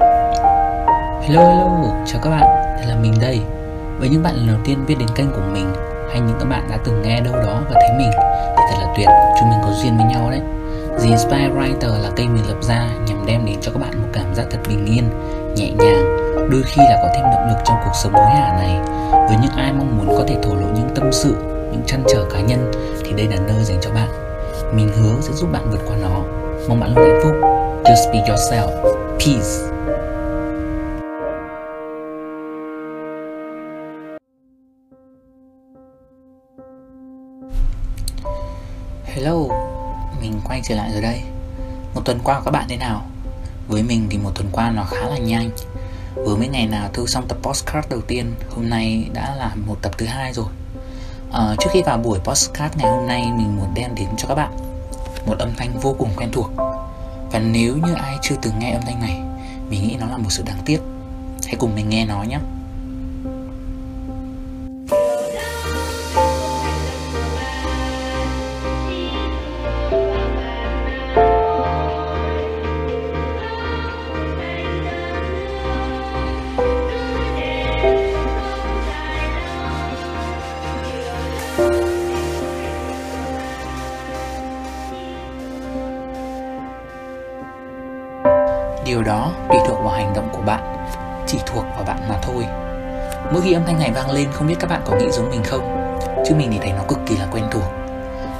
Hello hello, chào các bạn, là mình đây. Với những bạn lần đầu tiên biết đến kênh của mình Hay những các bạn đã từng nghe đâu đó và thấy mình Thì thật là tuyệt, chúng mình có duyên với nhau đấy. The Inspire Writer là kênh mình lập ra nhằm đem đến cho các bạn một cảm giác thật bình yên, nhẹ nhàng Đôi khi là có thêm động lực trong cuộc sống hối hả này. Với những ai mong muốn có thể thổ lộ những tâm sự, những trăn trở cá nhân Thì đây là nơi dành cho bạn. Mình hứa sẽ giúp bạn vượt qua nó. Mong bạn luôn hạnh phúc. Just be yourself. Peace. Hello, mình quay trở lại rồi đây. Một tuần qua của các bạn thế nào? Với mình thì một tuần qua nó khá là nhanh. Vừa mấy ngày nào thư xong tập postcard đầu tiên Hôm nay đã là một tập thứ hai rồi. À, Trước khi vào buổi postcard ngày hôm nay Mình muốn đem đến cho các bạn Một âm thanh vô cùng quen thuộc. Và nếu như ai chưa từng nghe âm thanh này Mình nghĩ nó là một sự đáng tiếc. Hãy cùng mình nghe nó nhé. Động của bạn Chỉ thuộc vào bạn mà thôi. Mỗi khi âm thanh này vang lên không biết các bạn có nghĩ giống mình không? Chứ mình thì thấy nó cực kỳ là quen thuộc.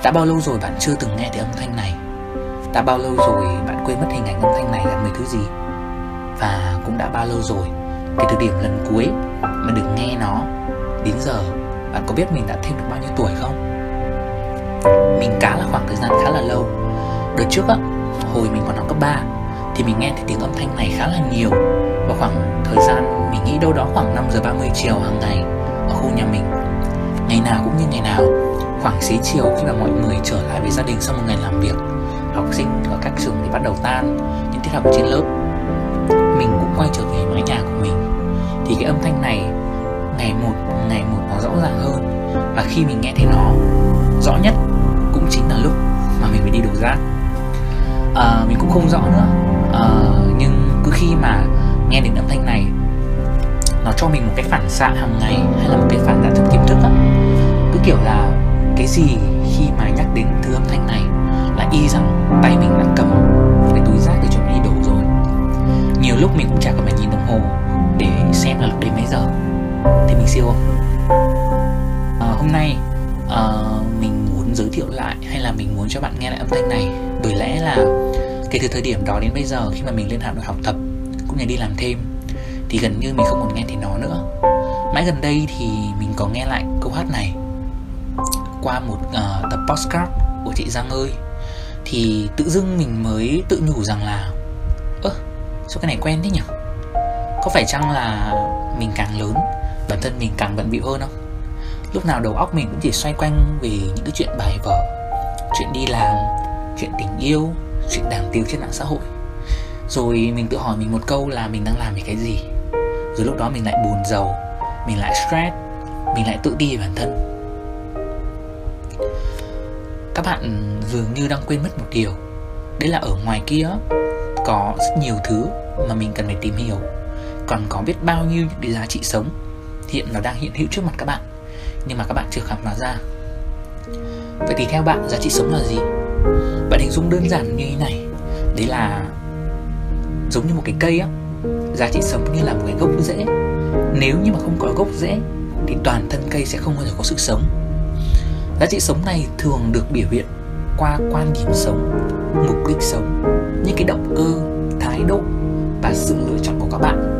Đã bao lâu rồi bạn chưa từng nghe thấy âm thanh này? Đã bao lâu rồi bạn quên mất hình ảnh âm thanh này là người thứ gì? Và cũng đã bao lâu rồi Kể từ điểm lần cuối mà được nghe nó Đến giờ bạn có biết mình đã thêm được bao nhiêu tuổi không? Mình cá là khoảng thời gian khá là lâu. Đợt trước á, hồi mình còn học cấp 3 thì mình nghe thấy tiếng âm thanh này khá là nhiều. Vào khoảng thời gian mình nghĩ đâu đó khoảng 5 giờ 30 chiều hàng ngày ở khu nhà mình. Ngày nào cũng như ngày nào khoảng xế chiều khi mà mọi người trở lại với gia đình sau một ngày làm việc học sinh ở các trường thì bắt đầu tan những tiết học trên lớp. Mình cũng quay trở về mái nhà của mình. Thì cái âm thanh này ngày một ngày một nó rõ ràng hơn. Và khi mình nghe thấy nó rõ nhất cũng chính là lúc mà mình phải đi đổ rác. À, mình cũng không rõ nữa. Ờ, nhưng cứ khi mà nghe đến âm thanh này nó cho mình một cái phản xạ hàng ngày hay là một cái phản xạ trong tiềm thức á. Cứ kiểu là cái gì khi mà nhắc đến thứ âm thanh này là y rằng tay mình đã cầm một cái túi rác để chuẩn bị đi đổ rồi. Nhiều lúc mình cũng chả cần phải nhìn đồng hồ để xem là lúc đến mấy giờ. Thì mình siêu không à, ờ, hôm nay à, mình muốn giới thiệu lại hay là mình muốn cho bạn nghe lại âm thanh này. Bởi lẽ là kể từ thời điểm đó đến bây giờ khi mà mình lên Hà Nội học tập cũng như đi làm thêm thì gần như mình không còn nghe thấy nó nữa. Mãi gần đây thì mình có nghe lại câu hát này. Qua một uh, tập postcard của chị Giang ơi thì tự dưng mình mới tự nhủ rằng là ơ sao cái này quen thế nhỉ? Có phải chăng là mình càng lớn bản thân mình càng bận bịu hơn không? Lúc nào đầu óc mình cũng chỉ xoay quanh về những cái chuyện bài vở chuyện đi làm chuyện tình yêu chuyện đáng tiếu trên mạng xã hội. Rồi mình tự hỏi mình một câu là mình đang làm về cái gì? Rồi lúc đó mình lại buồn giàu, mình lại stress, mình lại tự ti về bản thân. Các bạn dường như đang quên mất một điều. Đấy là ở ngoài kia, có rất nhiều thứ mà mình cần phải tìm hiểu. Còn có biết bao nhiêu những cái giá trị sống, hiện nó đang hiện hữu trước mặt các bạn, nhưng mà các bạn chưa khám phá ra. Vậy thì theo bạn, giá trị sống là gì? Bạn hình dung đơn giản như thế này. Đấy là giống như một cái cây á, giá trị sống như là một cái gốc rễ. Nếu như mà không có gốc rễ, thì toàn thân cây sẽ không bao giờ có sức sống. Giá trị sống này thường được biểu hiện qua quan điểm sống, mục đích sống, những cái động cơ, thái độ và sự lựa chọn của các bạn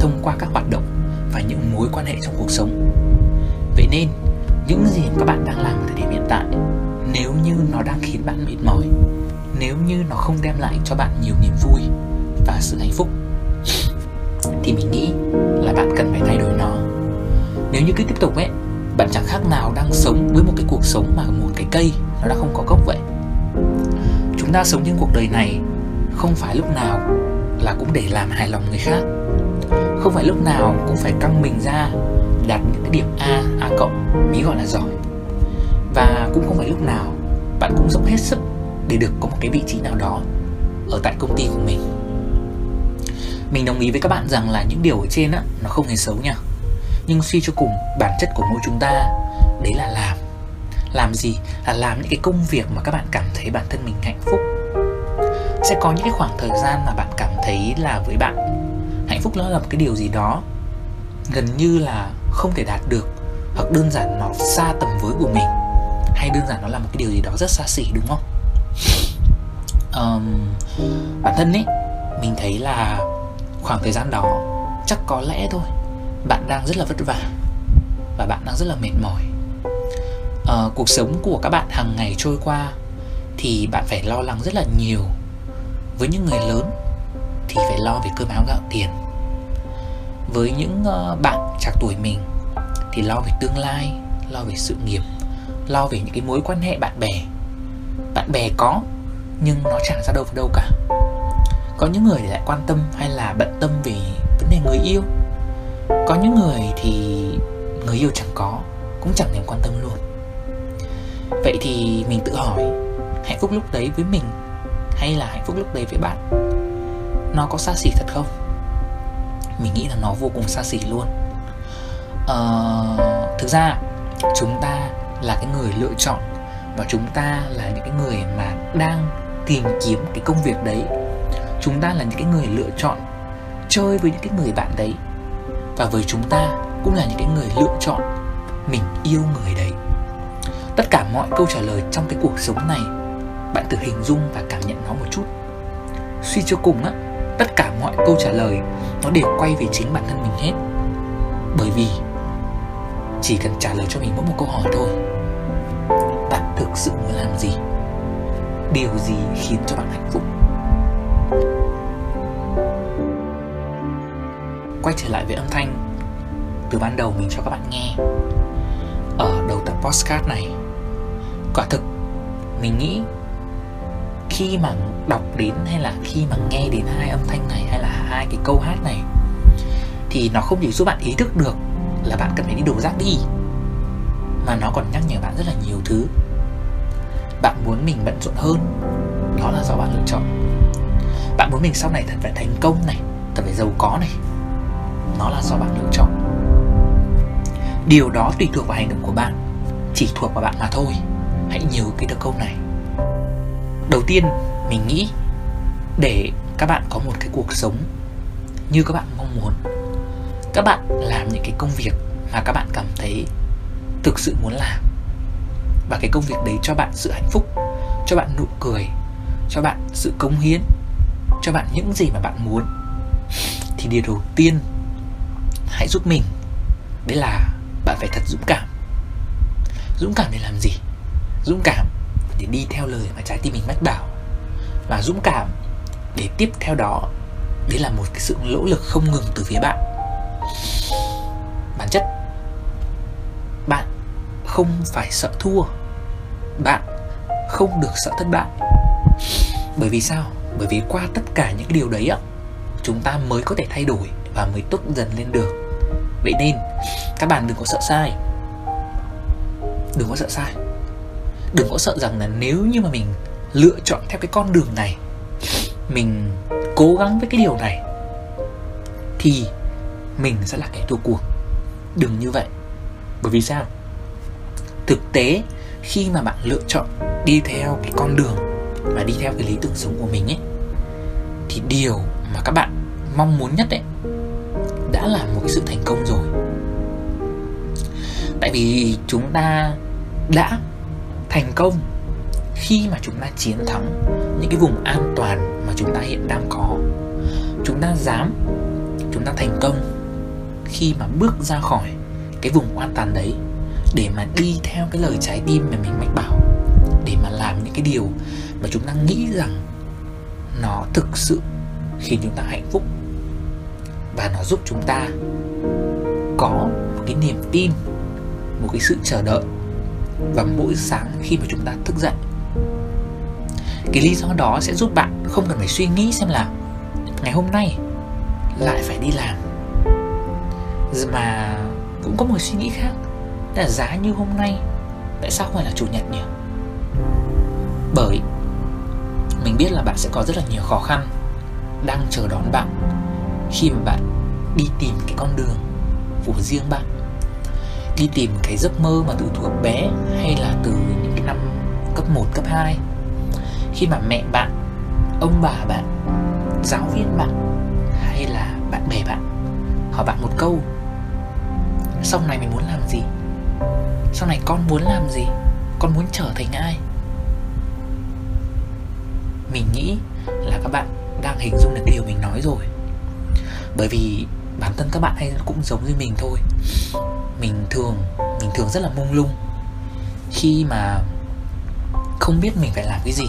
thông qua các hoạt động và những mối quan hệ trong cuộc sống. Vậy nên, những gì các bạn đang làm ở thời điểm hiện tại nếu như nó đang khiến bạn mệt mỏi nếu như nó không đem lại cho bạn nhiều niềm vui và sự hạnh phúc thì mình nghĩ là bạn cần phải thay đổi nó. Nếu như cứ tiếp tục ấy bạn chẳng khác nào đang sống với một cái cuộc sống mà một cái cây nó đã không có gốc vậy. Chúng ta sống trên cuộc đời này không phải lúc nào là cũng để làm hài lòng người khác. Không phải lúc nào cũng phải căng mình ra đạt những cái điểm A, A cộng mới gọi là giỏi và cũng không phải lúc nào bạn cũng dốc hết sức để được có một cái vị trí nào đó ở tại công ty của mình. Mình đồng ý với các bạn rằng là những điều ở trên á, nó không hề xấu nha. Nhưng suy cho cùng, bản chất của mỗi chúng ta, đấy là làm. Làm gì? Là làm những cái công việc mà các bạn cảm thấy bản thân mình hạnh phúc. Sẽ có những cái khoảng thời gian mà bạn cảm thấy là với bạn, hạnh phúc nó là một cái điều gì đó gần như là không thể đạt được hoặc đơn giản nó xa tầm với của mình hay đơn giản nó là một cái điều gì đó rất xa xỉ đúng không? Um, bản thân ấy mình thấy là khoảng thời gian đó chắc có lẽ thôi bạn đang rất là vất vả và bạn đang rất là mệt mỏi. Uh, cuộc sống của các bạn hàng ngày trôi qua thì bạn phải lo lắng rất là nhiều. Với những người lớn thì phải lo về cơm áo gạo tiền. Với những uh, bạn trạc tuổi mình thì lo về tương lai lo về sự nghiệp lo về những cái mối quan hệ bạn bè. Bạn bè có nhưng nó chẳng ra đâu vào đâu cả. Có những người lại quan tâm hay là bận tâm về vấn đề người yêu. Có những người thì người yêu chẳng có cũng chẳng thèm quan tâm luôn. Vậy thì mình tự hỏi hạnh phúc lúc đấy với mình hay là hạnh phúc lúc đấy với bạn? Nó có xa xỉ thật không? Mình nghĩ là nó vô cùng xa xỉ luôn. Ờ, thực ra chúng ta là cái người lựa chọn và chúng ta là những cái người mà đang tìm kiếm cái công việc đấy. Chúng ta là những cái người lựa chọn chơi với những cái người bạn đấy. Và với chúng ta cũng là những cái người lựa chọn mình yêu người đấy. Tất cả mọi câu trả lời trong cái cuộc sống này, bạn thử hình dung và cảm nhận nó một chút. Suy cho cùng á, tất cả mọi câu trả lời nó đều quay về chính bản thân mình hết. Bởi vì chỉ cần trả lời cho mình mỗi một câu hỏi thôi thực sự muốn làm gì? Điều gì khiến cho bạn hạnh phúc? Quay trở lại với âm thanh. Từ ban đầu mình cho các bạn nghe. Ở đầu tập postcard này, quả thực mình nghĩ khi mà đọc đến hay là khi mà nghe đến hai âm thanh này hay là hai cái câu hát này, thì nó không chỉ giúp bạn ý thức được là bạn cần phải đi đổ rác đi, mà nó còn nhắc nhở bạn rất là nhiều thứ bạn muốn mình bận rộn hơn. Đó là do bạn lựa chọn. Bạn muốn mình sau này thật phải thành công này, thật phải giàu có này. Nó là do bạn lựa chọn. Điều đó tùy thuộc vào hành động của bạn. Chỉ thuộc vào bạn mà thôi. Hãy nhớ cái được câu này. Đầu tiên, mình nghĩ để các bạn có một cái cuộc sống như các bạn mong muốn. Các bạn làm những cái công việc mà các bạn cảm thấy thực sự muốn làm và cái công việc đấy cho bạn sự hạnh phúc, cho bạn nụ cười, cho bạn sự cống hiến, cho bạn những gì mà bạn muốn. Thì điều đầu tiên hãy giúp mình, đấy là bạn phải thật dũng cảm. Dũng cảm để làm gì? Dũng cảm để đi theo lời mà trái tim mình mách bảo. Và dũng cảm để tiếp theo đó, đấy là một cái sự nỗ lực không ngừng từ phía bạn. Bản chất, bạn không phải sợ thua bạn không được sợ thất bại. Bởi vì sao? Bởi vì qua tất cả những điều đấy ạ chúng ta mới có thể thay đổi và mới tốt dần lên được. Vậy nên, các bạn đừng có sợ sai. Đừng có sợ sai. Đừng có sợ rằng là nếu như mà mình lựa chọn theo cái con đường này, mình cố gắng với cái điều này, thì mình sẽ là kẻ thua cuộc. Đừng như vậy. Bởi vì sao? Thực tế khi mà bạn lựa chọn đi theo cái con đường và đi theo cái lý tưởng sống của mình ấy, thì điều mà các bạn mong muốn nhất ấy, đã là một cái sự thành công rồi. Tại vì chúng ta đã thành công khi mà chúng ta chiến thắng những cái vùng an toàn mà chúng ta hiện đang có. Chúng ta dám, chúng ta thành công khi mà bước ra khỏi cái vùng an toàn đấy để mà đi theo cái lời trái tim mà mình mách bảo. Để mà làm những cái điều mà chúng ta nghĩ rằng nó thực sự khiến chúng ta hạnh phúc. Và nó giúp chúng ta có một cái niềm tin, một cái sự chờ đợi. Và mỗi sáng khi mà chúng ta thức dậy, cái lý do đó sẽ giúp bạn không cần phải suy nghĩ xem là ngày hôm nay lại phải đi làm. Mà cũng có một suy nghĩ khác là giá như hôm nay. Tại sao không phải là chủ nhật nhỉ? Bởi mình biết là bạn sẽ có rất là nhiều khó khăn đang chờ đón bạn khi mà bạn đi tìm cái con đường của riêng bạn. Đi tìm cái giấc mơ mà từ thuở bé hay là từ những cái năm cấp 1, cấp 2 khi mà mẹ bạn, ông bà bạn, giáo viên bạn hay là bạn bè bạn hỏi bạn một câu sau này mình muốn làm gì? Sau này con muốn làm gì? Con muốn trở thành ai? Mình nghĩ là các bạn đang hình dung được điều mình nói rồi. Bởi vì bản thân các bạn hay cũng giống như mình thôi. Mình thường mình thường rất là mông lung. Khi mà không biết mình phải làm cái gì.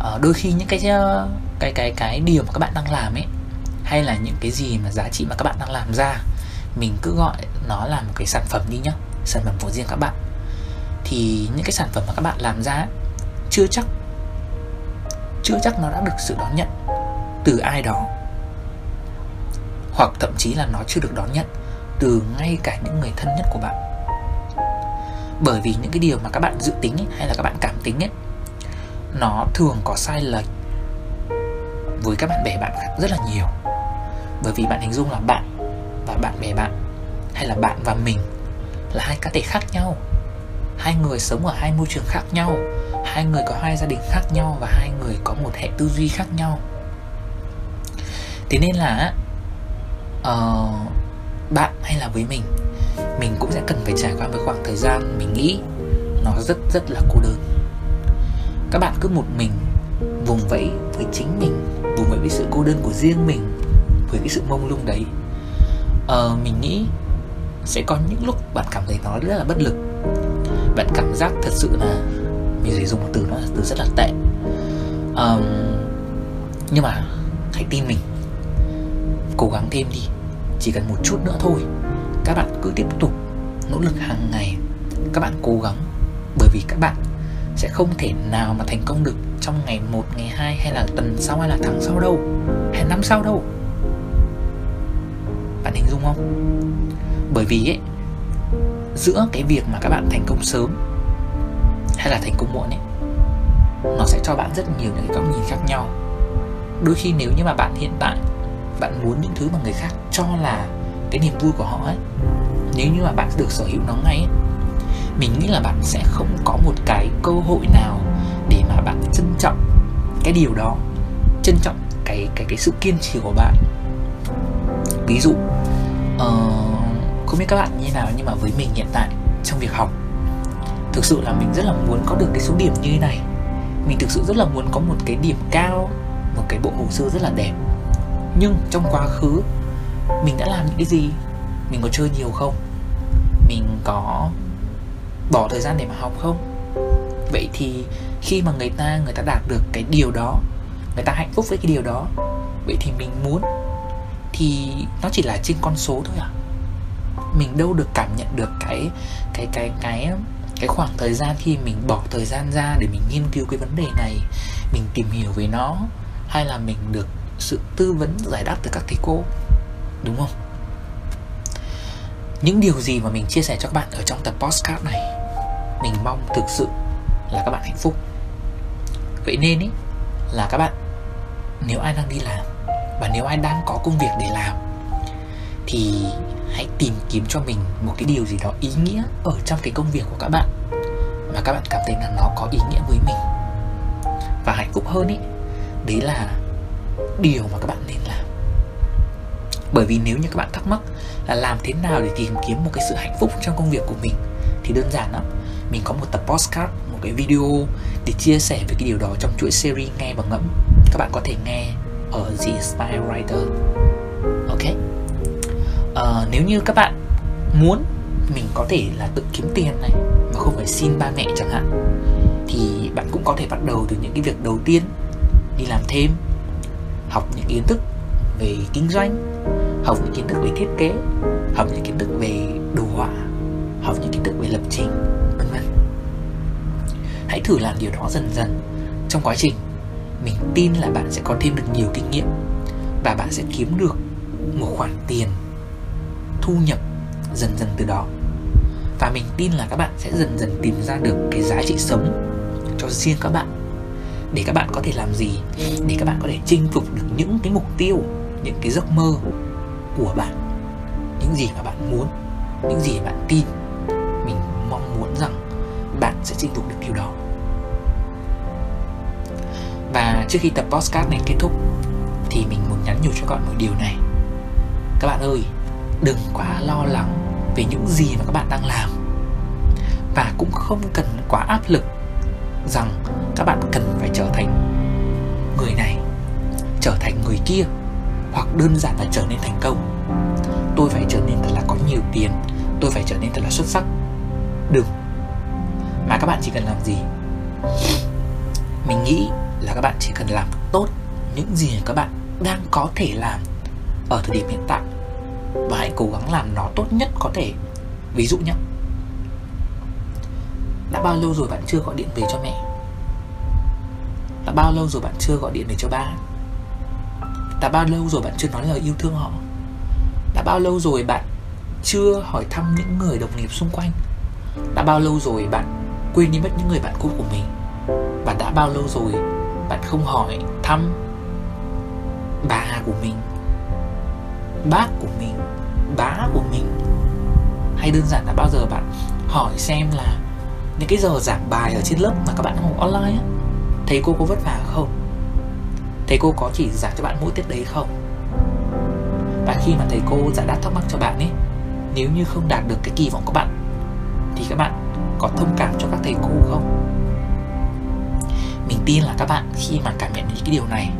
À, đôi khi những cái ờ, cái cái cái điều mà các bạn đang làm ấy hay là những cái gì mà giá trị mà các bạn đang làm ra mình cứ gọi nó là một cái sản phẩm đi nhá sản phẩm của riêng các bạn. Thì những cái sản phẩm mà các bạn làm ra chưa chắc chưa chắc nó đã được sự đón nhận từ ai đó. Hoặc thậm chí là nó chưa được đón nhận từ ngay cả những người thân nhất của bạn. Bởi vì những cái điều mà các bạn dự tính ấy, hay là các bạn cảm tính ấy nó thường có sai lệch với các bạn bè bạn khác rất là nhiều. Bởi vì bạn hình dung là bạn và bạn bè bạn hay là bạn và mình là hai cá thể khác nhau. Hai người sống ở hai môi trường khác nhau. Hai người có hai gia đình khác nhau và hai người có một hệ tư duy khác nhau. Thế nên là uh, bạn hay là với mình mình cũng sẽ cần phải trải qua một khoảng thời gian mình nghĩ nó rất rất là cô đơn. Các bạn cứ một mình vùng vẫy với chính mình vùng vẫy với sự cô đơn của riêng mình với cái sự mông lung đấy. Uh, mình nghĩ sẽ có những lúc bạn cảm thấy nó rất là bất lực. Bạn cảm giác thật sự là mình sử dùng một từ nó là từ rất là tệ. Um, nhưng mà hãy tin mình. Cố gắng thêm đi. Chỉ cần một chút nữa thôi. Các bạn cứ tiếp tục nỗ lực hàng ngày. Các bạn cố gắng. Bởi vì các bạn sẽ không thể nào mà thành công được trong ngày 1, ngày 2 hay là tuần sau hay là tháng sau đâu hay năm sau đâu. Bạn hình dung không? Bởi vì ấy giữa cái việc mà các bạn thành công sớm hay là thành công muộn ấy nó sẽ cho bạn rất nhiều những cái góc nhìn khác nhau. Đôi khi nếu như mà bạn hiện tại bạn muốn những thứ mà người khác cho là cái niềm vui của họ ấy nếu như mà bạn được sở hữu nó ngay ấy, mình nghĩ là bạn sẽ không có một cái cơ hội nào để mà bạn trân trọng cái điều đó trân trọng cái cái cái sự kiên trì của bạn. Ví dụ uh, không biết các bạn như nào, nhưng mà với mình hiện tại, trong việc học, thực sự là mình rất là muốn có được cái số điểm như thế này. Mình thực sự rất là muốn có một cái điểm cao, một cái bộ hồ sơ rất là đẹp. Nhưng trong quá khứ, mình đã làm những cái gì? Mình có chơi nhiều không? Mình có bỏ thời gian để mà học không? Vậy thì khi mà người ta người ta đạt được cái điều đó, người ta hạnh phúc với cái điều đó, vậy thì mình muốn, thì nó chỉ là trên con số thôi à mình đâu được cảm nhận được cái cái cái cái cái khoảng thời gian khi mình bỏ thời gian ra để mình nghiên cứu cái vấn đề này, mình tìm hiểu về nó, hay là mình được sự tư vấn, giải đáp từ các thầy cô, đúng không? Những điều gì mà mình chia sẻ cho các bạn ở trong tập postcard này, mình mong thực sự là các bạn hạnh phúc. Vậy nên ý, là các bạn, nếu ai đang đi làm và nếu ai đang có công việc để làm, thì hãy tìm kiếm cho mình một cái điều gì đó ý nghĩa ở trong cái công việc của các bạn. Mà các bạn cảm thấy là nó có ý nghĩa với mình. Và hạnh phúc hơn ý, đấy là điều mà các bạn nên làm. Bởi vì nếu như các bạn thắc mắc là làm thế nào để tìm kiếm một cái sự hạnh phúc trong công việc của mình, thì đơn giản lắm. Mình có một tập postcard, một cái video để chia sẻ về cái điều đó trong chuỗi series nghe và ngẫm. Các bạn có thể nghe ở The Spy Writer. Ok? Uh, nếu như các bạn muốn mình có thể là tự kiếm tiền này mà không phải xin ba mẹ chẳng hạn thì bạn cũng có thể bắt đầu từ những cái việc đầu tiên đi làm thêm học những kiến thức về kinh doanh học những kiến thức về thiết kế học những kiến thức về đồ họa học những kiến thức về lập trình vân vân. Hãy thử làm điều đó dần dần. Trong quá trình mình tin là bạn sẽ có thêm được nhiều kinh nghiệm và bạn sẽ kiếm được một khoản tiền thu nhập dần dần từ đó. Và mình tin là các bạn sẽ dần dần tìm ra được cái giá trị sống cho riêng các bạn. Để các bạn có thể làm gì? Để các bạn có thể chinh phục được những cái mục tiêu, những cái giấc mơ của bạn. Những gì mà bạn muốn, những gì bạn tin. Mình mong muốn rằng bạn sẽ chinh phục được điều đó. Và trước khi tập podcast này kết thúc, thì mình muốn nhắn nhủ cho các bạn một điều này. Các bạn ơi đừng quá lo lắng về những gì mà các bạn đang làm. Và cũng không cần quá áp lực rằng các bạn cần phải trở thành người này, trở thành người kia, hoặc đơn giản là trở nên thành công. Tôi phải trở nên thật là có nhiều tiền, tôi phải trở nên thật là xuất sắc. Đừng. Mà các bạn chỉ cần làm gì? Mình nghĩ là các bạn chỉ cần làm tốt những gì các bạn đang có thể làm ở thời điểm hiện tại và hãy cố gắng làm nó tốt nhất có thể. Ví dụ nhé đã bao lâu rồi bạn chưa gọi điện về cho mẹ? Đã bao lâu rồi bạn chưa gọi điện về cho ba? Đã bao lâu rồi bạn chưa nói lời yêu thương họ? Đã bao lâu rồi bạn chưa hỏi thăm những người đồng nghiệp xung quanh? Đã bao lâu rồi bạn quên đi mất những người bạn cũ của mình? Và đã bao lâu rồi bạn không hỏi thăm bà của mình? Bác của mình, bá của mình. Hay đơn giản là bao giờ bạn hỏi xem là những cái giờ giảng bài ở trên lớp mà các bạn học online á, thầy cô có vất vả không? Thầy cô có chỉ giảng cho bạn mỗi tiết đấy không? Và khi mà thầy cô giải đáp thắc mắc cho bạn ấy, nếu như không đạt được cái kỳ vọng của bạn, thì các bạn có thông cảm cho các thầy cô không? Mình tin là các bạn khi mà cảm nhận những cái điều này,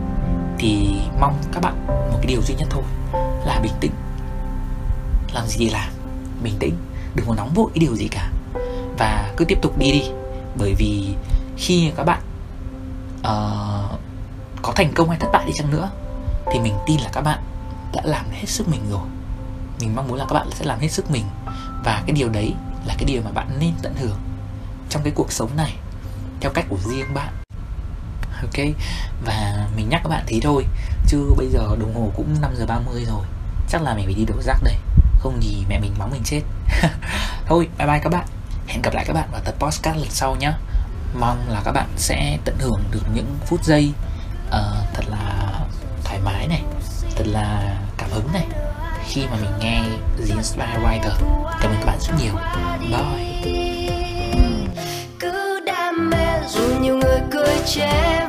thì mong các bạn một cái điều duy nhất thôi là bình tĩnh. Làm gì thì làm bình tĩnh đừng có nóng vội cái điều gì cả. Và cứ tiếp tục đi đi bởi vì khi các bạn uh, có thành công hay thất bại đi chăng nữa thì mình tin là các bạn đã làm hết sức mình rồi. Mình mong muốn là các bạn sẽ làm hết sức mình. Và cái điều đấy là cái điều mà bạn nên tận hưởng trong cái cuộc sống này theo cách của riêng bạn. Ok? Và mình nhắc các bạn thế thôi chứ bây giờ đồng hồ cũng 5 giờ 30 rồi chắc là mình phải đi đổ rác đây. Không gì mẹ mình mắng mình chết. Thôi bye bye các bạn. Hẹn gặp lại các bạn vào tập podcast lần sau nhé mong là các bạn sẽ tận hưởng được những phút giây uh, thật là thoải mái này thật là cảm hứng này. Khi mà mình nghe The Inspire Writer. Cảm ơn các bạn rất nhiều. Bye. Cứ đam mê dù nhiều người cười chê